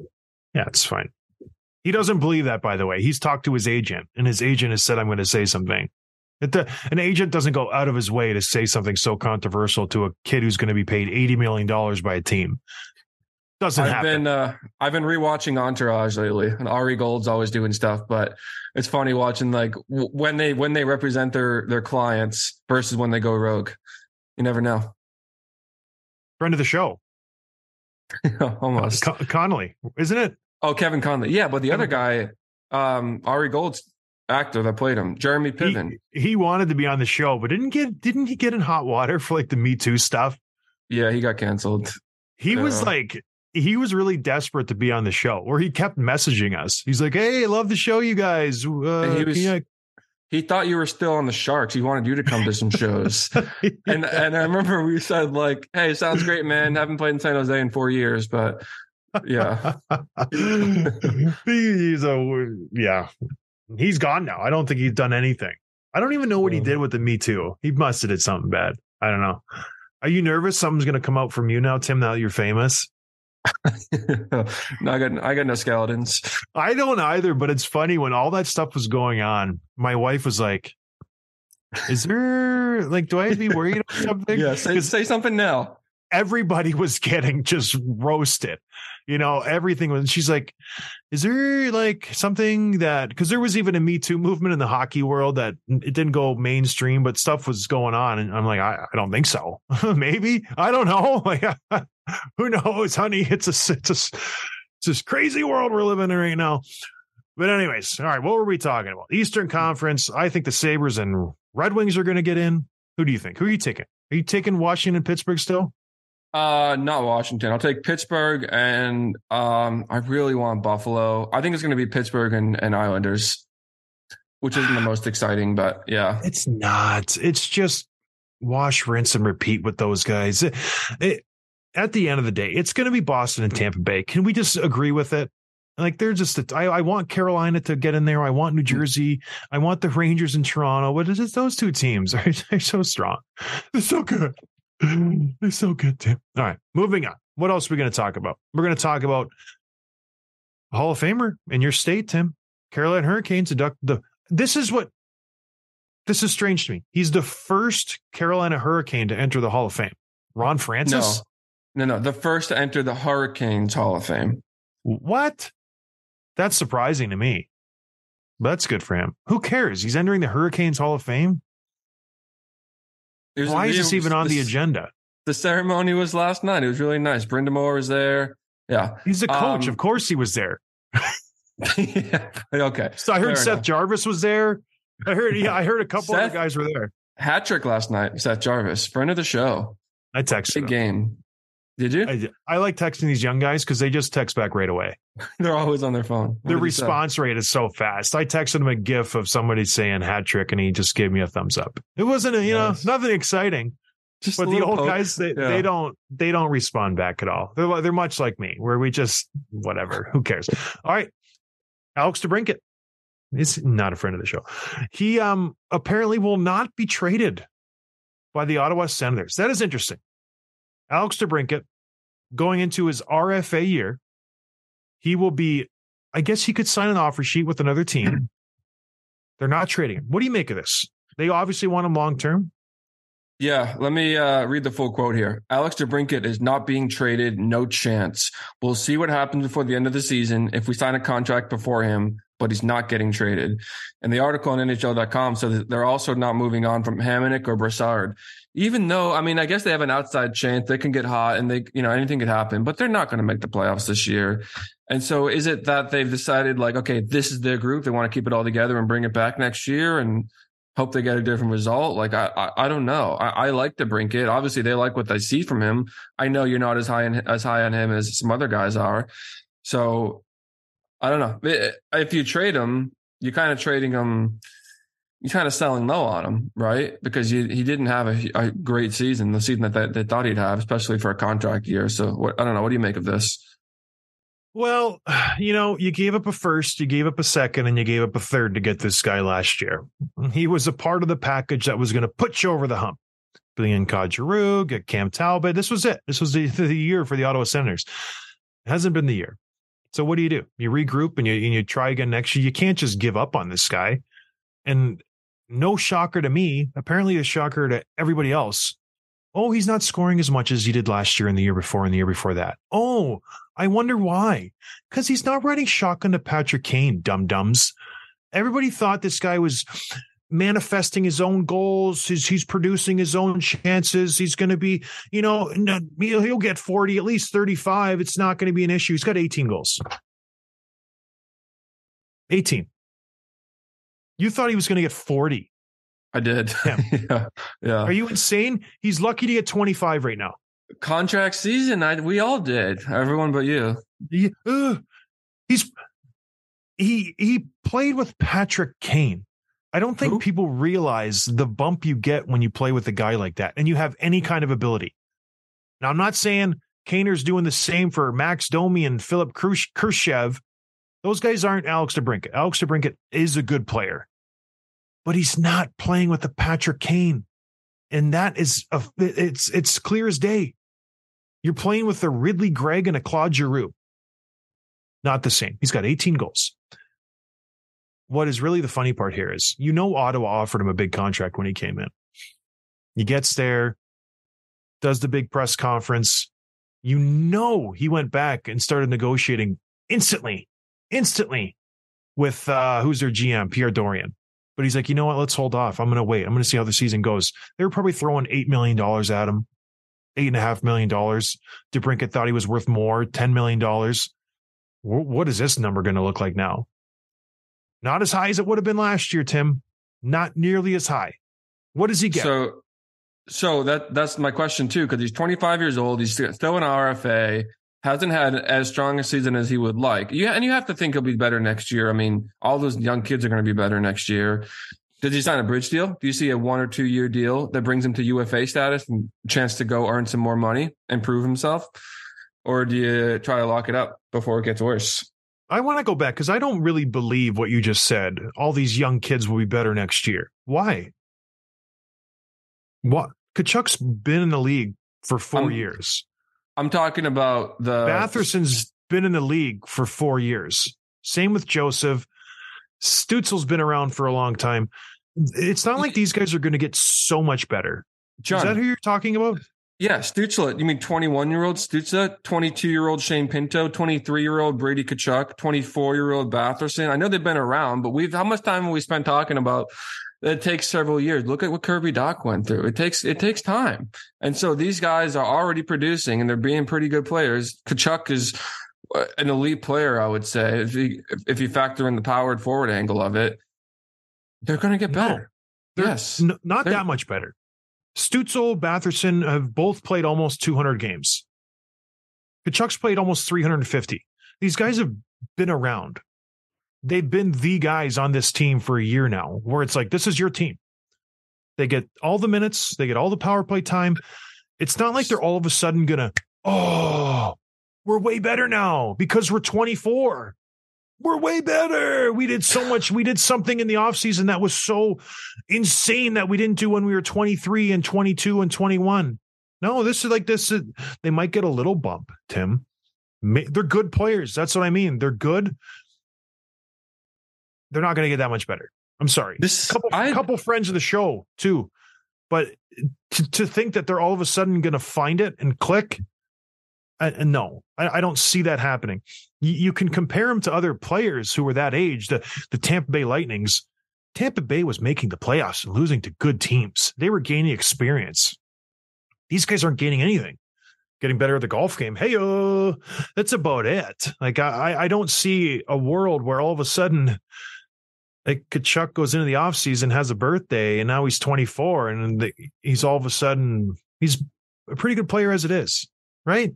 Yeah, it's fine. He doesn't believe that, by the way. He's talked to his agent, and his agent has said, "I'm going to say something." The, an agent doesn't go out of his way to say something so controversial to a kid who's going to be paid eighty million dollars by a team. Doesn't I've happen. been uh, I've been rewatching Entourage lately, and Ari Gold's always doing stuff. But it's funny watching like w- when they when they represent their their clients versus when they go rogue. You never know. Friend of the show, Almost. Con- Connolly, isn't it? Oh, Kevin Conley. Yeah, but the other guy, um, Ari Gold's actor that played him, Jeremy Piven. He, he wanted to be on the show, but didn't get didn't he get in hot water for like the Me Too stuff? yeah, he got canceled. He was like, he was really desperate to be on the show, or he kept messaging us. He's like, "Hey, I love the show, you guys." Uh, he was- He thought you were still on the Sharks. He wanted you to come to some shows. you- and and I remember we said like, "Hey, sounds great, man. Haven't played in San Jose in four years, but yeah, he's a yeah. He's gone now. I don't think he's done anything. I don't even know what he did with the Me Too. He must have did something bad. I don't know. Are you nervous? Something's going to come out from you now, Tim. Now that you're famous. no, I got I got no skeletons. I don't either, but it's funny when all that stuff was going on. My wife was like, "Is there like, do I have to be worried about something?" Yeah, say, say something now. everybody was getting just roasted. You know, everything was. She's like, "Is there like something that?" Because there was even a Me Too movement in the hockey world that it didn't go mainstream, but stuff was going on, and I'm like, I, I don't think so. Maybe I don't know. Like, who knows, honey? It's a it's a it's this crazy world we're living in right now. But anyways, all right. What were we talking about? Eastern Conference. I think the Sabres and Red Wings are going to get in. Who do you think? Who are you taking? Are you taking Washington, Pittsburgh still? Uh, not Washington. I'll take Pittsburgh, and um, I really want Buffalo. I think it's going to be Pittsburgh and, and Islanders, which isn't the most exciting, but yeah. It's not. It's just wash, rinse, and repeat with those guys. It- it- at the end of the day, it's going to be Boston and Tampa Bay. Can we just agree with it? Like they're just. I, I want Carolina to get in there. I want New Jersey. I want the Rangers in Toronto. What is it? Those two teams are they're so strong. They're so good. They're so good, Tim. All right, moving on. What else are we going to talk about? We're going to talk about Hall of Famer in your state, Tim. Carolina Hurricanes induct the. This is what this is strange to me. He's the first Carolina Hurricane to enter the Hall of Fame. Ron Francis? No, no. no. The first to enter the Hurricanes Hall of Fame. What? That's surprising to me. That's good for him. Who cares? He's entering the Hurricanes Hall of Fame. Why is this even on the this- agenda? The ceremony was last night. It was really nice. Brind'Amour was there. Yeah. He's the coach. Um, of course he was there. yeah. Okay. So I heard Fair Seth enough. Jarvis was there. I heard yeah, I heard a couple other Seth- guys were there. Hat trick last night. Seth Jarvis, friend of the show. I texted Big him. game. Did you? I, I like texting these young guys because they just text back right away. They're always on their phone. What Their did he say? response rate is so fast. I texted him a gif of somebody saying hat trick and he just gave me a thumbs up. It wasn't, a, you Nice. know, nothing exciting. Just but the old poke. guys they, Yeah. they don't they don't respond back at all they're li- they're much like me where we just whatever who cares all right alex DeBrincat is not a friend of the show he um apparently will not be traded by the ottawa senators that is interesting alex DeBrincat going into his rfa year he will be i guess he could sign an offer sheet with another team they're not trading him what do you make of this they obviously want him long term Yeah, let me uh, read the full quote here. Alex DeBrincat is not being traded. No chance. We'll see what happens before the end of the season if we sign a contract before him, but he's not getting traded. And the article on NHL.com says that they're also not moving on from Hamonic or Brassard. Even though, I mean, I guess they have an outside chance. They can get hot and they, you know, anything could happen, but they're not going to make the playoffs this year. And so is it that they've decided like, okay, this is their group. They want to keep it all together and bring it back next year and hope they get a different result. Like I, I, I don't know. I, I like DeBrincat. Obviously, they like what they see from him. I know you're not as high in, as high on him as some other guys are. So I don't know. If you trade him, you're kind of trading him. You're kind of selling low on him, right? Because you, he didn't have a, a great season, the season that they, thought he'd have, especially for a contract year. So what, I don't know. What do you make of this? Well, you know, you gave up a first, you gave up a second, and you gave up a third to get this guy last year. He was a part of the package that was going to put you over the hump. Billion Giroux, get Cam Talbot. This was it. This was the, the year for the Ottawa Senators. It hasn't been the year. So what do you do? You regroup and you and you try again next year. You can't just give up on this guy. And no shocker to me. Apparently, a shocker to everybody else. Oh, he's not scoring as much as he did last year and the year before and the year before that. Oh, I wonder why. Because he's not riding shotgun to Patrick Kane, dum dums. Everybody thought this guy was manifesting his own goals. He's, he's producing his own chances. He's going to be, you know, he'll get 40, at least 35. It's not going to be an issue. He's got 18 goals. 18. You thought he was going to get 40. I did. Yeah. yeah. Yeah. Are you insane? He's lucky to get 25 right now. Contract season. I, we all did. Everyone but you. He, ugh. he's he he played with Patrick Kane. I don't think Who? people realize the bump you get when you play with a guy like that and you have any hmm. kind of ability. Now, I'm not saying Kaner's doing the same for Max Domi and Philip Khrush- Kurashev. Those guys aren't Alex DeBrincat. Alex DeBrincat is a good player, but he's not playing with a Patrick Kane, and that is a, it's it's clear as day. You're playing with a Ridly Greig and a Claude Giroux. Not the same. He's got 18 goals. What is really the funny part here is you know Ottawa offered him a big contract when he came in. He gets there, does the big press conference. You know he went back and started negotiating instantly, instantly with uh who's their GM, Pierre Dorion. But he's like, you know what? Let's hold off. I'm going to wait. I'm going to see how the season goes. They were probably throwing $8 million at him, $8.5 million. DeBrincat thought he was worth more, $10 million. Wh- What is this number going to look like now? Not as high as it would have been last year, Tim. Not nearly as high. What does he get? So, so that that's my question too, because he's 25 years old. He's still an RFA. Hasn't had as strong a season as he would like. Yeah, and you have to think he'll be better next year. I mean, all those young kids are going to be better next year. Did he sign a bridge deal? Do you see a one or two year deal that brings him to UFA status and chance to go earn some more money and prove himself? Or do you try to lock it up before it gets worse? I want to go back because I don't really believe what you just said. All these young kids will be better next year. Why? What? Tkachuk's been in the league for 4 Um, years. I'm talking about the Batherson's been in the league for four years. Same with Joseph. Stützle's been around for a long time. It's not like these guys are going to get so much better. John. Is that who you're talking about? Yeah, Stützle. You mean 21 year old Stutza, 22 year old Shane Pinto, 23 year old Brady Tkachuk, 24 year old Batherson. I know they've been around, but we've how much time have we spent talking about? It takes several years. Look at what Kirby Dach went through. It takes it takes time, and so these guys are already producing, and they're being pretty good players. Tkachuk is uh, an elite player, I would say. If you if you factor in the powered forward angle of it, they're going to get better. They're yes, N- not They're- that much better. Stützle, Batherson have both played almost 200 games. Tkachuk's played almost 350. These guys have been around. They've been the guys on this team for a year now, where it's like, this is your team. They get all the minutes, they get all the power play time. It's not like they're all of a sudden going to, oh, we're way better now because we're 24. We're way better. We did so much. We did something in the offseason that was so insane that we didn't do when we were 23 and 22 and 21. No, this is like this. Is, they might get a little bump, Tim. They're good players. That's what I mean. They're good. They're not going to get that much better. I'm sorry. this couple I, couple friends of the show too, but to, to think that they're all of a sudden going to find it and click, I, no, I, I don't see that happening. You, you can compare them to other players who were that age, the the Tampa Bay Lightnings. Tampa Bay was making the playoffs and losing to good teams. They were gaining experience. These guys aren't gaining anything. Getting better at the golf game. Hey, uh, that's about it. Like I, I don't see a world where all of a sudden like Tkachuk goes into the offseason, has a birthday, and now he's 24, and he's all of a sudden he's a pretty good player as it is, right?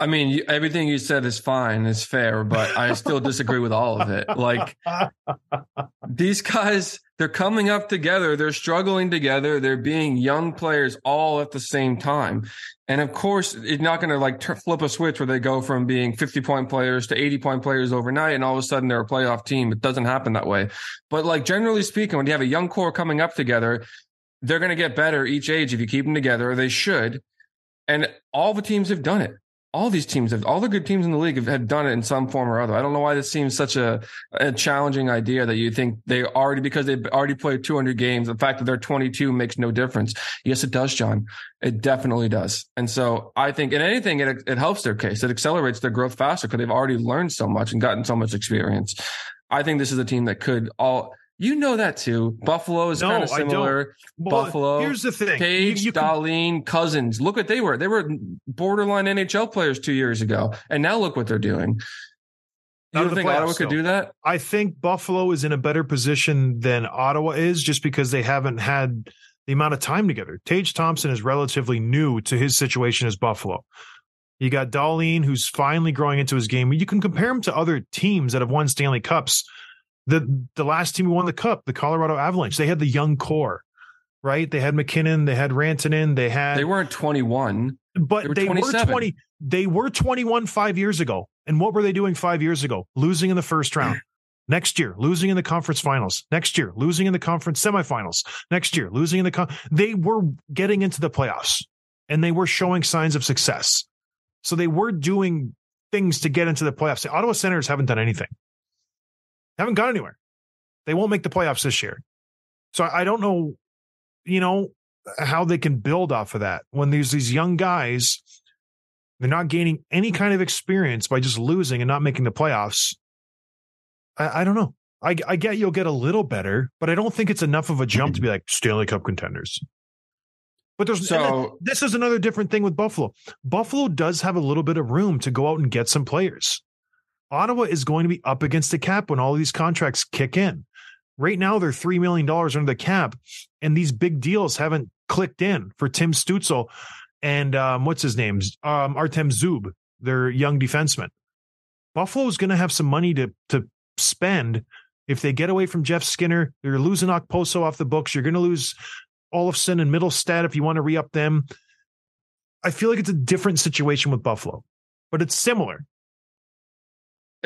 I mean, you, everything you said is fine, is fair, but I still disagree with all of it. Like these guys, they're coming up together, they're struggling together, they're being young players all at the same time. And of course, it's not going to like flip a switch where they go from being 50 point players to 80 point players overnight and all of a sudden they're a playoff team. It doesn't happen that way. But like generally speaking, when you have a young core coming up together, they're going to get better each age if you keep them together, or they should. And all the teams have done it all these teams have all the good teams in the league have, have done it in some form or other. I don't know why this seems such a, a challenging idea that you think they already because they've already played 200 games. The fact that they're 22 makes no difference. Yes, it does, John. It definitely does. And so I think in anything, it, it helps their case. It accelerates their growth faster because they've already learned so much and gotten so much experience. I think this is a team that could all. You know that too. Buffalo is No, kind of I don't. similar. Well, Buffalo, Here's the thing. Tage, You- you can- Dahlin, Cozens. Look what they were. They were borderline NHL players two years ago, and now look what they're doing. You don't think Ottawa could do that? I think Buffalo is in a better position than Ottawa is just because they haven't had the amount of time together. Tage Thompson is relatively new to his situation as Buffalo. You got Dahlin, who's finally growing into his game. You can compare him to other teams that have won Stanley Cups. The the last team who won the cup, the Colorado Avalanche, they had the young core, right? They had MacKinnon, they had Rantanen, they had They weren't 21. but They were they were 20 they were 21 5 years ago and what were they doing 5 years ago losing in the first round next year losing in the conference finals next year losing in the conference semifinals next year losing in the con- they were getting into the playoffs and they were showing signs of success. So they were doing things to get into the playoffs. The Ottawa Senators haven't done anything, haven't gone anywhere. They won't make the playoffs this year. So I don't know, you know, how they can build off of that when there's these young guys. They're not gaining any kind of experience by just losing and not making the playoffs. I, I don't know. I, I get you'll get a little better, but I don't think it's enough of a jump to be like Stanley Cup contenders. But there's So this is another different thing with Buffalo. Buffalo does have a little bit of room to go out and get some players. Ottawa is going to be up against the cap when all these contracts kick in. Right now, they're $3 million under the cap, and these big deals haven't clicked in for Tim Stützle and um, what's his name? Um, Artem Zub, their young defenseman. Buffalo's going to have some money to, to spend. If they get away from Jeff Skinner, they're losing Okposo off the books. You're going to lose Olofsson and Mittelstadt if you want to re up them. I feel like it's a different situation with Buffalo, but it's similar.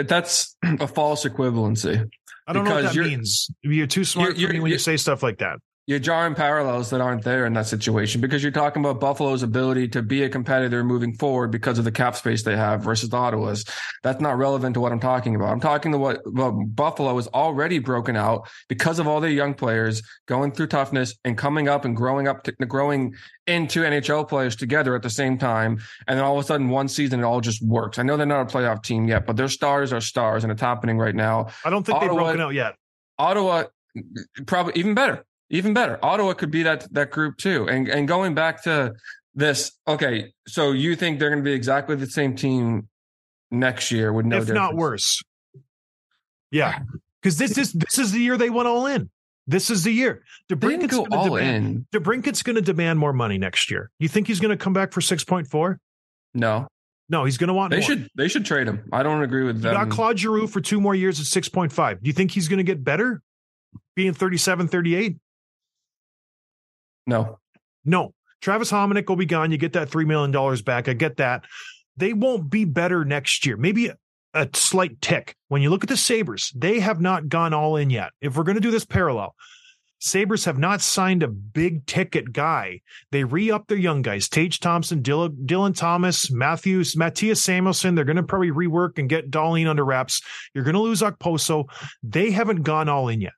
That's a false equivalency. I don't know what that you're- means. You're too smart You're- for me when you say stuff like that. You're drawing parallels that aren't there in that situation because you're talking about Buffalo's ability to be a competitor moving forward because of the cap space they have versus Ottawa's. That's not relevant to what I'm talking about. I'm talking to what well, Buffalo is already broken out because of all their young players going through toughness and coming up and growing up, to, growing into NHL players together at the same time. And then all of a sudden, one season, it all just works. I know they're not a playoff team yet, but their stars are stars, and it's happening right now. I don't think they've broken out yet. Ottawa, probably even better, even better. Ottawa could be that that group too. And and going back to this, okay, so you think they're going to be exactly the same team next year with no if difference? not worse. Yeah, because this is this is the year they went all in. This is the year. DeBrincat's go going to all demand. in. DeBrincat's going to demand more money next year. You think he's going to come back for six point four? No, No, he's going to want. they more. should they should trade him. I don't agree with that. got Claude Giroux for two more years at six point five. Do you think he's going to get better, being 37, 38? No, No. Travis Hamonic will be gone. You get that $3 million back. I get that. They won't be better next year. Maybe a, slight tick. When you look at the Sabres, they have not gone all in yet. If we're going to do this parallel, Sabres have not signed a big ticket guy. They re up their young guys, Tage Thompson, Dylan, Dylan Thomas, Matthews, Mattias Samuelsson. They're going to probably rework and get Dahlin under wraps. You're going to lose Okposo. They haven't gone all in yet.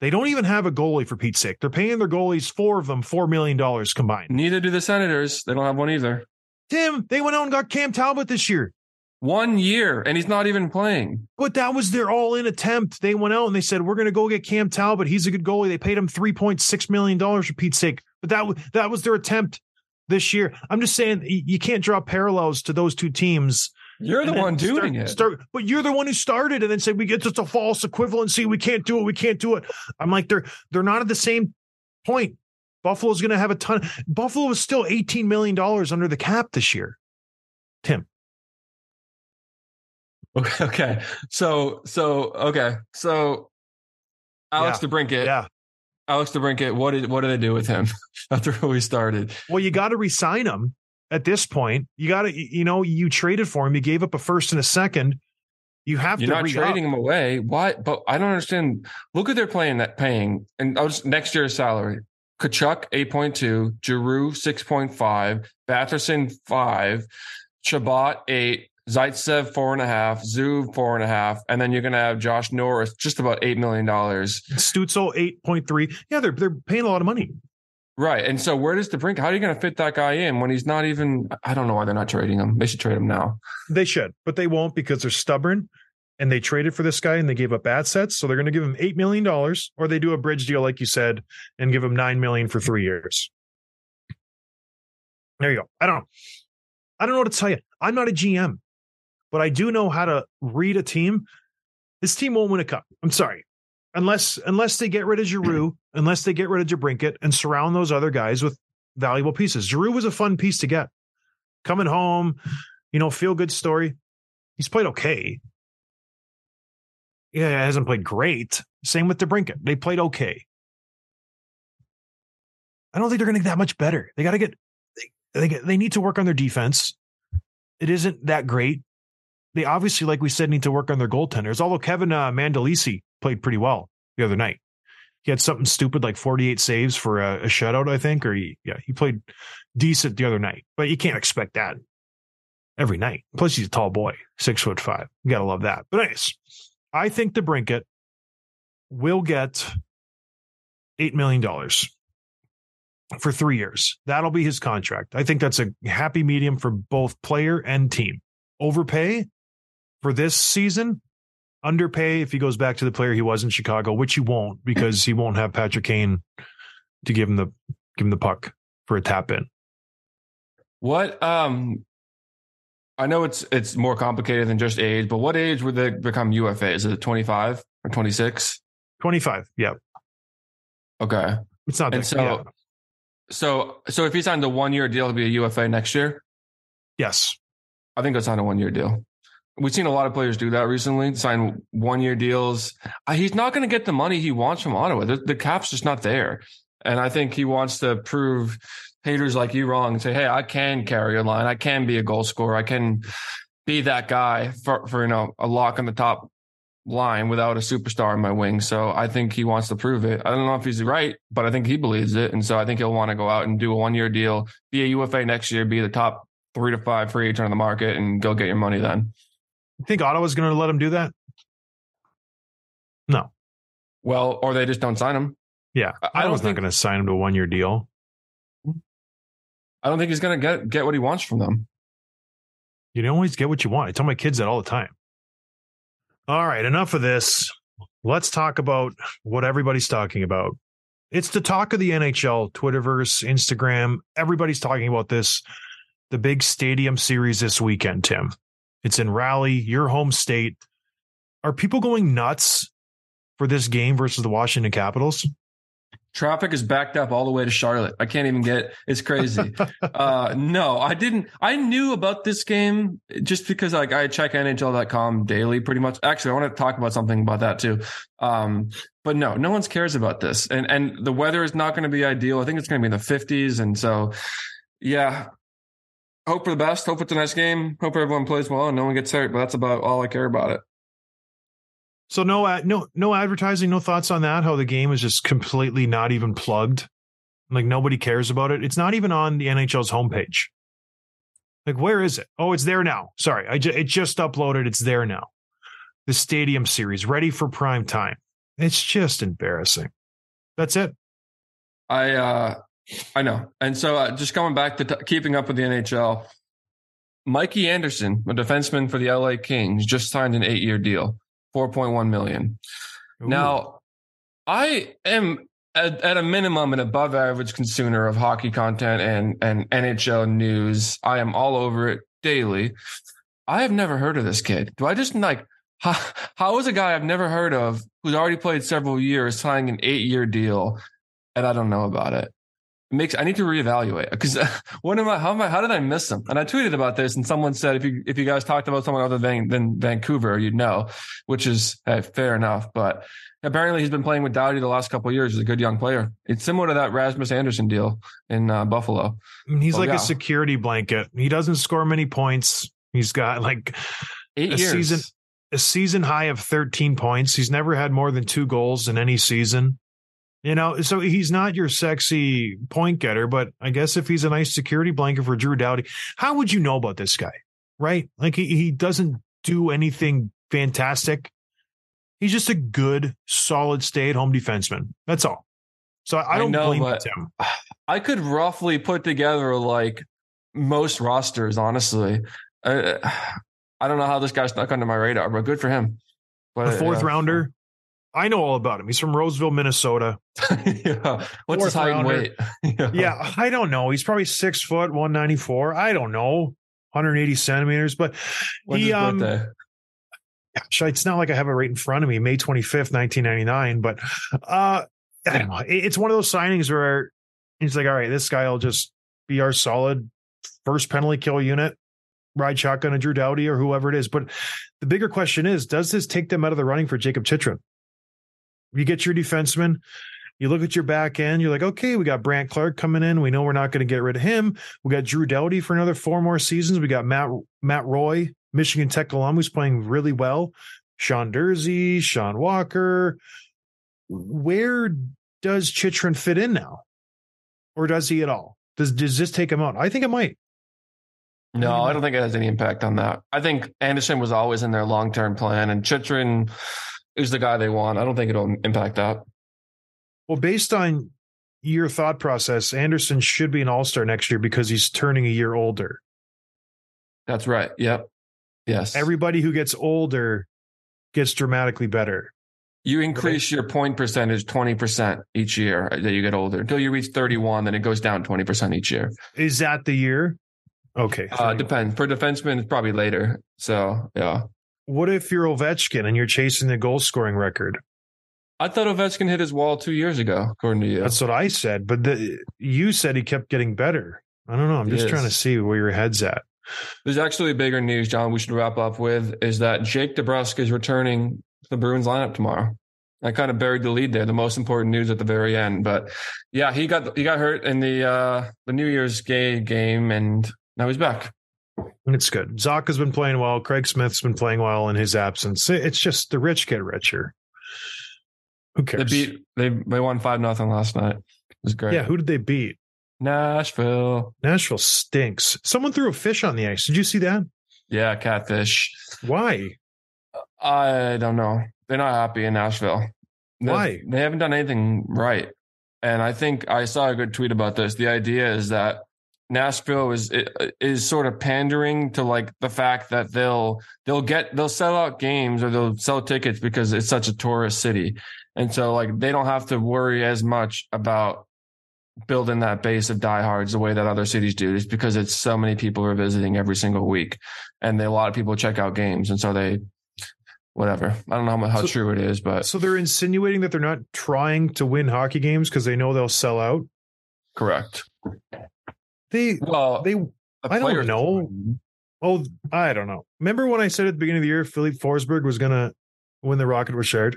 They don't even have a goalie for Pete's sake. They're paying their goalies, four of them, $4 million combined. neither do the Senators. They don't have one either. Tim, they went out and got Cam Talbot this year. One year, and he's not even playing. But that was their all in attempt. They went out and they said, We're going to go get Cam Talbot. He's a good goalie. They paid him $3.6 million for Pete's sake. But that, that was their attempt this year. I'm just saying, you can't draw parallels to those two teams. You're the one doing start- it. Start, but you're the one who started and then said, We get just a false equivalency. We can't do it. We can't do it. I'm like, they're they're not at the same point. Buffalo's going to have a ton. Buffalo is still $18 million under the cap this year. Tim. Okay. Okay. So so okay. So Alex DeBrincat. Yeah. Alex DeBrincat. What did what did they do with him after we started? Well, you got to resign him at this point. You got to, you know, you traded for him. You gave up a first and a second. You have You're to not re-up. trading him away. Why? But I don't understand. Look at their playing that paying, and I'll just next year's salary. Tkachuk eight point two, Giroux six point five, Batherson five, Chabot eight, Zaitsev four and a half, Zub four and a half, and then you're gonna have Josh Norris just about eight million dollars. Stützle eight point three. Yeah, they're they're paying a lot of money. Right. And so where does the brink? How are you going to fit that guy in when he's not even? I don't know why they're not trading him. They should trade him now. They should, but they won't because they're stubborn. And they traded for this guy and they gave up assets. So they're going to give him eight million dollars, or they do a bridge deal, like you said, and give him nine million for three years. There you go. I don't know. I don't know what to tell you. I'm not a GM, but I do know how to read a team. This team won't win a cup. I'm sorry. Unless unless they get rid of Giroux, unless they get rid of DeBrincat and surround those other guys with valuable pieces. Giroux was a fun piece to get. Coming home, you know, feel good story. He's played okay. Yeah, he hasn't played great. Same with DeBrincat. They played okay. I don't think they're going to get that much better. They got to get they, they get, they need to work on their defense. It isn't that great. They obviously, like we said, need to work on their goaltenders. Although Kevin uh, Mandolese played pretty well the other night. He had something stupid like 48 saves for a, a shutout, I think, or he, yeah, he played decent the other night, but you can't expect that every night. Plus, he's a tall boy, six foot five. You gotta love that. But anyways, I think DeBrincat will get eight million dollars for three years. That'll be his contract. I think that's a happy medium for both player and team. Overpay for this season, underpay if he goes back to the player he was in Chicago, which he won't because he won't have Patrick Kane to give him the give him the puck for a tap in. What um I know it's it's more complicated than just age, but what age would they become UFA? Is it 25 or 26? 25. Yeah. Okay. It's not And that. so yeah. so so if he signed a one year deal to be a UFA next year, Yes. I think he'll sign a one year deal. We've seen a lot of players do that recently, sign one year deals. Uh, He's not going to get the money he wants from Ottawa. The, the cap's just not there. And I think he wants to prove haters like you wrong and say, hey, I can carry a line. I can be a goal scorer. I can be that guy for, for you know, a lock on the top line without a superstar in my wing. So I think he wants to prove it. I don't know if he's right, but I think he believes it. And so I think he'll want to go out and do a one year deal, be a UFA next year, be the top three to five free agent on the market and go get your money then. You think Ottawa's going to let him do that? No. Well, or they just don't sign him. Yeah. I- I don't think- not going to sign him to a one year deal. I don't think he's going to get get what he wants from them. You don't always get what you want. I tell my kids that all the time. All right, enough of this. Let's talk about what everybody's talking about. It's the talk of the NHL, Twitterverse, Instagram. Everybody's talking about this. The big stadium series this weekend, Tim. It's in Raleigh, your home state. Are people going nuts for this game versus the Washington Capitals? Traffic is backed up all the way to Charlotte. I can't even get. It's crazy. uh, no, I didn't. I knew about this game just because like I check NHL.com daily, pretty much. Actually, I want to talk about something about that too. Um, but no, no one cares about this, and and the weather is not going to be ideal. I think it's going to be in the fifties, and so yeah. Hope for the best. Hope it's a nice game. Hope everyone plays well and no one gets hurt. But that's about all I care about it. So no, no, no advertising. No thoughts on that. How the game is just completely not even plugged. Like nobody cares about it. It's not even on the NHL's homepage. Like where is it? Oh, it's there now. Sorry, I ju- it just uploaded. It's there now. The Stadium Series ready for prime time. It's just embarrassing. That's it. I uh I know. And so uh, just coming back to t- keeping up with the NHL, Mikey Anderson, a defenseman for the LA Kings, just signed an 8-year deal, 4.1 million. Ooh. Now, I am at, at a minimum an above average consumer of hockey content and and NHL news. I am all over it daily. I have never heard of this kid. Do I just like how, how is a guy I've never heard of who's already played several years signing an eight year deal and I don't know about it? It makes I need to reevaluate because what am I? How am I? How did I miss him? And I tweeted about this, and someone said if you if you guys talked about someone other than than Vancouver, you'd know, which is uh, fair enough. But apparently, he's been playing with Doughty the last couple of years. He's a good young player. It's similar to that Rasmus Anderson deal in uh, Buffalo. He's like yeah. a security blanket. He doesn't score many points. He's got like Eight A years. season- a season high of 13 points. He's never had more than two goals in any season. You know, so he's not your sexy point getter, but I guess if he's a nice security blanket for Drew Doughty, how would you know about this guy? Right? Like he, he doesn't do anything fantastic. He's just a good, solid stay at home defenseman. That's all. So I I don't know, blame but- him. I could roughly put together like most rosters, honestly. Uh, I don't know how this guy snuck under my radar, but good for him. But A fourth yeah. rounder. I know all about him. He's from Roseville, Minnesota. yeah. What's his height and weight? Yeah, I don't know. He's probably six foot, 194. I don't know. 180 centimeters, but When's he, um, birthday? gosh, it's not like I have it right in front of me, May 25th, 1999. But uh, I don't know. It's one of those signings where he's like, all right, this guy will just be our solid first penalty kill unit, ride shotgun to Drew Doughty or whoever it is. But the bigger question is, does this take them out of the running for Jakob Chychrun? You get your defenseman, you look at your back end, you're like, okay, we got Brandt Clarke coming in. We know we're not going to get rid of him. We got Drew Doughty for another four more seasons. We got Matt Matt Roy, Michigan Tech alum, who's playing really well. Sean Durzi, Sean Walker. where does Chychrun fit in now? Or does he at all? Does does this take him out? I think it might. No, I don't think it has any impact on that. I think Anderson was always in their long term plan, and Chychrun is the guy they want. I don't think it'll impact that. Well, based on your thought process, Anderson should be an all-star next year because he's turning a year older. That's right. Yep. Yes. Everybody who gets older gets dramatically better. you increase your point percentage 20% each year that you get older until you reach 31, then it goes down 20% each year. Is that the year? Okay. Uh, depends. For defensemen, it's probably later. So, yeah. What if you're Ovechkin and you're chasing the goal scoring record? I thought Ovechkin hit his wall two years ago, according to you. That's what I said. But the, you said he kept getting better. I don't know. I'm just trying to see where your head's at. There's actually bigger news, John, we should wrap up with is that Jake DeBrusk is returning to the Bruins lineup tomorrow. I kind of buried the lead there, the most important news at the very end. But yeah, he got he got hurt in the uh the New Year's Day game and now he's back. It's good. Zacha's been playing well. Craig Smith's been playing well in his absence. It's just the rich get richer. Who They cares? beat they they won five nothing last night. It was great. yeah, who did they beat? Nashville. Nashville stinks. Someone threw a fish on the ice. Did you see that? Yeah, catfish. Why? I don't know. They're not happy in Nashville. They- Why? They haven't done anything right. And I think I saw a good tweet about this. The idea is that Nashville is is sort of pandering to like the fact that they'll they'll get they'll sell out games or they'll sell tickets because it's such a tourist city. And so like they don't have to worry as much about building that base of diehards the way that other cities do. It's because it's so many people are visiting every single week, and they, a lot of people check out games, and so they, whatever. I don't know how, how So- true it is, but So they're insinuating that they're not trying to win hockey games because they know they'll sell out. correct. They Well, they the I don't know. oh I don't know. Remember when I said at the beginning of the year Filip Forsberg was gonna win the Rocket Richard?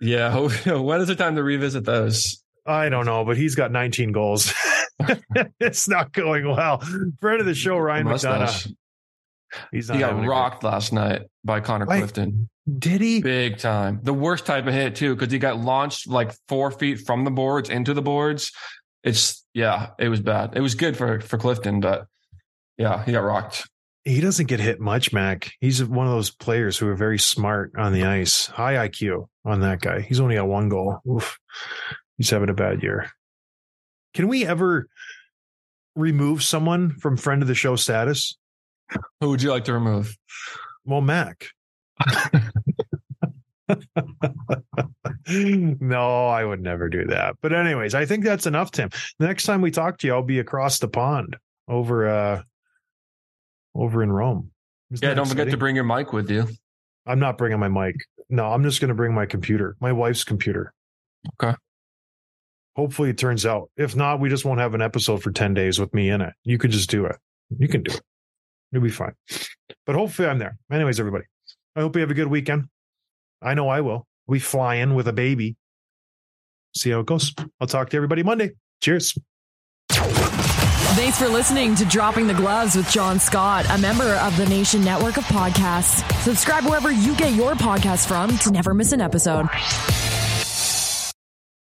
Yeah, when is the time to revisit those? I don't know, but he's got 19 goals. it's not going well. Friend of the show, Ryan Mustache. McDonagh. He's not He got having a good- rocked last night by Connor Clifton. Did he? Big time. The worst type of hit too, because he got launched like four feet from the boards into the boards. It's yeah, it was bad. It was good for for Clifton, but yeah, he got rocked. He doesn't get hit much, Mac. He's one of those players who are very smart on the ice. High IQ on that guy. He's only got one goal. Oof. He's having a bad year. Can we ever remove someone from friend of the show status? Who would you like to remove? Well, Mac. no, I would never do that. But anyways, I think that's enough, Tim. The next time we talk to you, I'll be across the pond over uh over in Rome. Isn't Yeah, don't forget to bring your mic with you. I'm not bringing my mic. No, I'm just going to bring my computer, my wife's computer. Okay. Hopefully it turns out. If not, we just won't have an episode for 10 days with me in it. You could just do it. You can do it. You'll be fine. But hopefully I'm there. Anyways, everybody, I hope you have a good weekend. I know I will. We fly in with a baby. See how it goes. I'll talk to everybody Monday. Cheers. Thanks for listening to Dropping the Gloves with John Scott, a member of the Nation Network of Podcasts. Subscribe wherever you get your podcasts from to never miss an episode.